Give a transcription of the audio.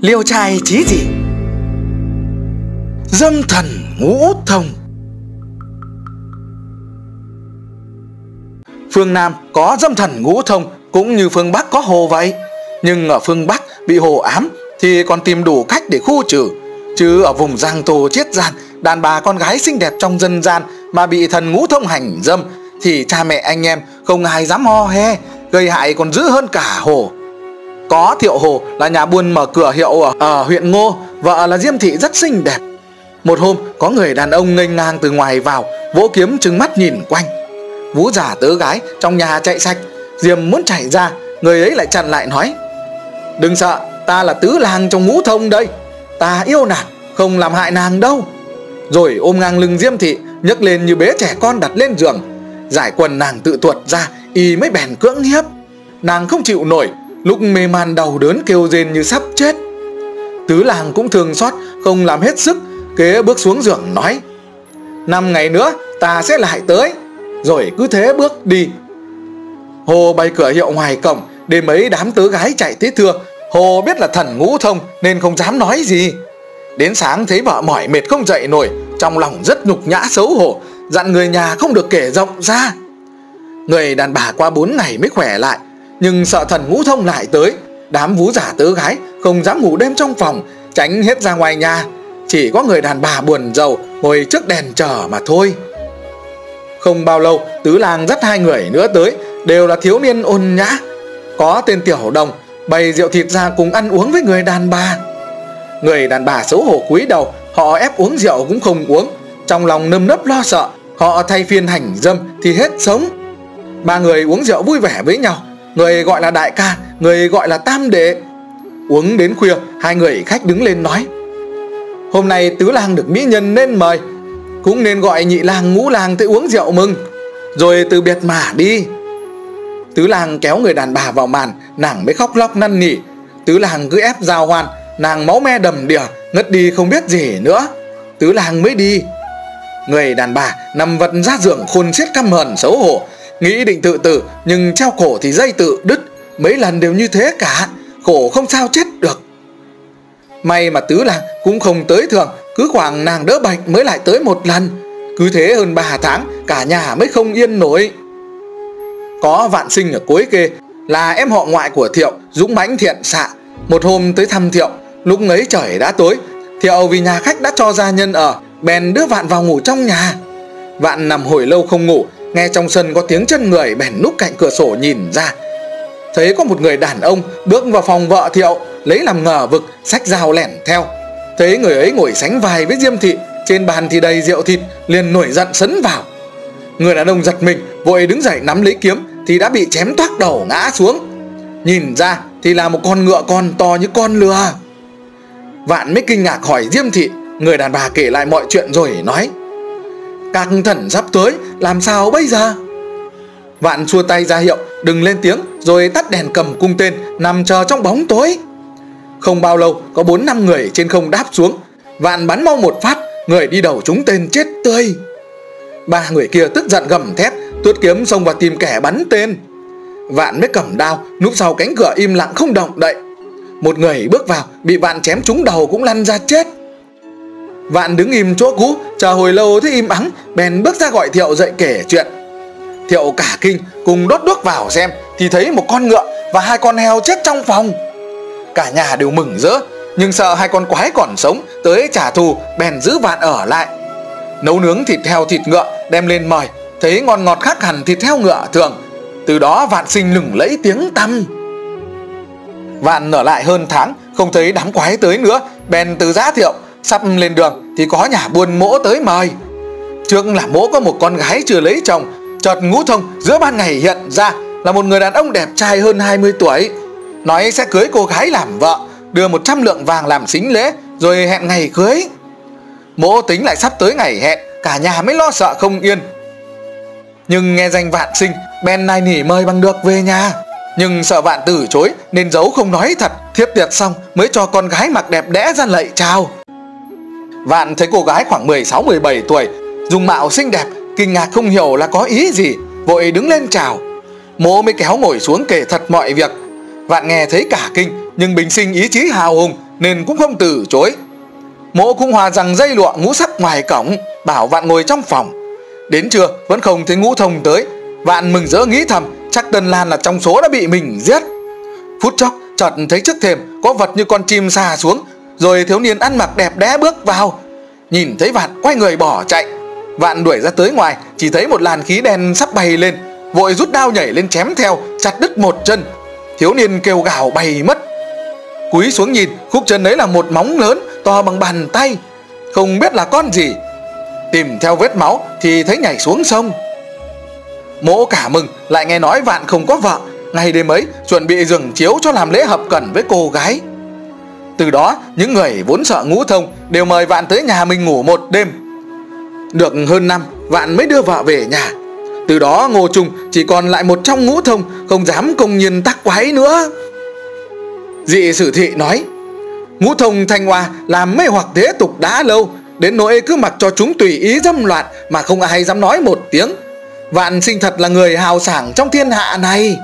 Liêu trai chí gì Dâm thần ngũ thông. Phương Nam có dâm thần ngũ thông, Cũng như phương Bắc có hồ vậy. Nhưng ở phương Bắc bị hồ ám Thì còn tìm đủ cách để khu trừ. Chứ ở vùng giang tô chiết gian Đàn bà con gái xinh đẹp trong dân gian Mà bị thần ngũ thông hành dâm, Thì cha mẹ anh em không ai dám ho he, Gây hại còn dữ hơn cả hồ. Có Thiệu Hồ là nhà buôn mở cửa hiệu ở, ở huyện Ngô. Vợ là Diêm Thị rất xinh đẹp. Một hôm có người đàn ông nghênh ngang từ ngoài vào Vỗ kiếm trừng mắt nhìn quanh. Vũ giả tớ gái trong nhà chạy sạch. Diêm muốn chạy ra Người ấy lại chặn lại nói Đừng sợ ta là tứ làng trong ngũ thông đây. Ta yêu nàng không làm hại nàng đâu. Rồi ôm ngang lưng Diêm Thị nhấc lên như bế trẻ con đặt lên giường. Giải quần nàng tự tuột ra Y mới bèn cưỡng hiếp. Nàng không chịu nổi Lúc mê man đau đớn kêu rên như sắp chết. Tứ làng cũng thường xót, Không làm hết sức, Kế bước xuống giường nói, Năm ngày nữa, ta sẽ lại tới. Rồi cứ thế bước đi. Hồ bày cửa hiệu ngoài cổng Để mấy đám tứ gái chạy tới thưa. Hồ biết là thần ngũ thông Nên không dám nói gì. Đến sáng thấy vợ mỏi mệt không dậy nổi, Trong lòng rất nhục nhã xấu hổ, Dặn người nhà không được kể rộng ra. Người đàn bà qua 4 ngày mới khỏe lại nhưng sợ thần ngũ thông lại tới, Đám vú giả tớ gái Không dám ngủ đêm trong phòng, Tránh hết ra ngoài nhà. Chỉ có người đàn bà buồn giàu Ngồi trước đèn chờ mà thôi. Không bao lâu, Tứ làng dắt hai người nữa tới, Đều là thiếu niên ôn nhã. Có tên Tiểu Đồng, Bày rượu thịt ra cùng ăn uống với người đàn bà. Người đàn bà xấu hổ cúi đầu, Họ ép uống rượu cũng không uống. Trong lòng nâm nấp lo sợ, Họ thay phiên hành dâm thì hết sống. Ba người uống rượu vui vẻ với nhau. Người gọi là đại ca, Người gọi là tam đệ. Uống đến khuya, Hai người khách đứng lên nói, Hôm nay tứ lang được mỹ nhân nên mời, Cũng nên gọi nhị lang, ngũ lang tới uống rượu mừng, Rồi từ biệt mà đi. Tứ lang kéo người đàn bà vào màn, Nàng mới khóc lóc năn nỉ. Tứ lang cứ ép giao hoan, Nàng máu me đầm đìa, Ngất đi không biết gì nữa. Tứ lang mới đi. Người đàn bà nằm vật ra giường khôn xiết căm hờn xấu hổ Nghĩ định tự tử, Nhưng treo cổ thì dây tự đứt. Mấy lần đều như thế cả, Khổ không sao chết được. May mà tứ làng cũng không tới thường, Cứ khoảng nàng đỡ bệnh mới lại tới một lần. Cứ thế hơn 3 tháng, Cả nhà mới không yên nổi. Có vạn sinh ở cuối kê, Là em họ ngoại của Thiệu, Dũng mãnh thiện xạ. Một hôm tới thăm Thiệu, Lúc ấy trời đã tối. Thiệu vì nhà khách đã cho gia nhân ở, Bèn đưa Vạn vào ngủ trong nhà. Vạn nằm hồi lâu không ngủ Nghe trong sân có tiếng chân người bèn núp cạnh cửa sổ nhìn ra. Thấy có một người đàn ông bước vào phòng vợ Thiệu Lấy làm ngờ vực sách dao lẻn theo. Thấy người ấy ngồi sánh vai với Diêm Thị, Trên bàn thì đầy rượu thịt, liền nổi giận sấn vào. Người đàn ông giật mình, Vội đứng dậy nắm lấy kiếm Thì đã bị chém toác đầu ngã xuống. Nhìn ra thì là một con ngựa con to như con lừa. Vạn mới kinh ngạc hỏi Diêm Thị, Người đàn bà kể lại mọi chuyện rồi nói các thần sắp tới, Làm sao bây giờ? Vạn xua tay ra hiệu, Đừng lên tiếng, Rồi tắt đèn cầm cung tên, Nằm chờ trong bóng tối. Không bao lâu, có 4 năm người trên không đáp xuống. Vạn bắn mau một phát, Người đi đầu chúng tên chết tươi. Ba người kia tức giận gầm thét, Tuốt kiếm xông vào tìm kẻ bắn tên. Vạn mới cầm đao, Núp sau cánh cửa im lặng không động đậy. Một người bước vào, Bị vạn chém trúng đầu cũng lăn ra chết. Vạn đứng im chỗ cũ Chờ hồi lâu thấy im ắng, Bèn bước ra gọi Thiệu dậy kể chuyện. Thiệu cả kinh cùng đốt đuốc vào xem, Thì thấy một con ngựa và hai con heo chết trong phòng. Cả nhà đều mừng rỡ, Nhưng sợ hai con quái còn sống, Tới trả thù, bèn giữ vạn ở lại. Nấu nướng thịt heo thịt ngựa, Đem lên mời, Thấy ngon ngọt khác hẳn thịt heo ngựa thường. Từ đó vạn sinh lừng lẫy tiếng tăm. Vạn ở lại hơn tháng, Không thấy đám quái tới nữa, Bèn từ giá thiệu Sắp lên đường thì có nhà buôn mỗ tới mời. Trước là mỗ có một con gái chưa lấy chồng, Chợt ngũ thông giữa ban ngày hiện ra Là một người đàn ông đẹp trai hơn 20 tuổi. Nói sẽ cưới cô gái làm vợ, Đưa 100 lượng vàng làm xính lễ, Rồi hẹn ngày cưới. Mỗ tính lại sắp tới ngày hẹn, Cả nhà mới lo sợ không yên. Nhưng nghe danh vạn sinh Ben nài nỉ mời bằng được về nhà. Nhưng sợ vạn từ chối, Nên giấu không nói thật. Thiếp tiệc xong, mới cho con gái mặc đẹp đẽ ra lạy chào. Vạn thấy cô gái khoảng 16-17 tuổi Dùng mạo xinh đẹp, Kinh ngạc không hiểu là có ý gì, Vội đứng lên chào. Mộ mới kéo ngồi xuống kể thật mọi việc. Vạn nghe thấy cả kinh, Nhưng bình sinh ý chí hào hùng, nên cũng không từ chối. Mộ cũng hòa rằng dây lụa ngũ sắc ngoài cổng, bảo vạn ngồi trong phòng. Đến trưa, vẫn không thấy ngũ thông tới. Vạn mừng rỡ nghĩ thầm, chắc tân lan là trong số đã bị mình giết. Phút chốc, chợt thấy trước thềm có vật như con chim xà xuống rồi thiếu niên ăn mặc đẹp đẽ bước vào. Nhìn thấy vạn, quay người bỏ chạy. Vạn đuổi ra tới ngoài, chỉ thấy một làn khí đen sắp bay lên. Vội rút đao nhảy lên chém theo, chặt đứt một chân. Thiếu niên kêu gào bay mất. Cúi xuống nhìn, khúc chân ấy là một móng lớn, to bằng bàn tay. Không biết là con gì. Tìm theo vết máu thì thấy nhảy xuống sông. Mỗ cả mừng, lại nghe nói vạn không có vợ. Ngày đêm ấy, chuẩn bị giường chiếu cho làm lễ hợp cẩn với cô gái từ đó, những người vốn sợ ngũ thông đều mời vạn tới nhà mình ngủ một đêm. Được hơn năm vạn mới đưa vợ về nhà. Từ đó, ngô trung chỉ còn lại một trong ngũ thông không dám công nhiên tắc quái nữa. Dị sử thị nói, ngũ thông thanh hoa làm mê hoặc thế tục đã lâu, đến nỗi cứ mặc cho chúng tùy ý dâm loạn mà không ai dám nói một tiếng. Vạn sinh thật là người hào sảng trong thiên hạ này.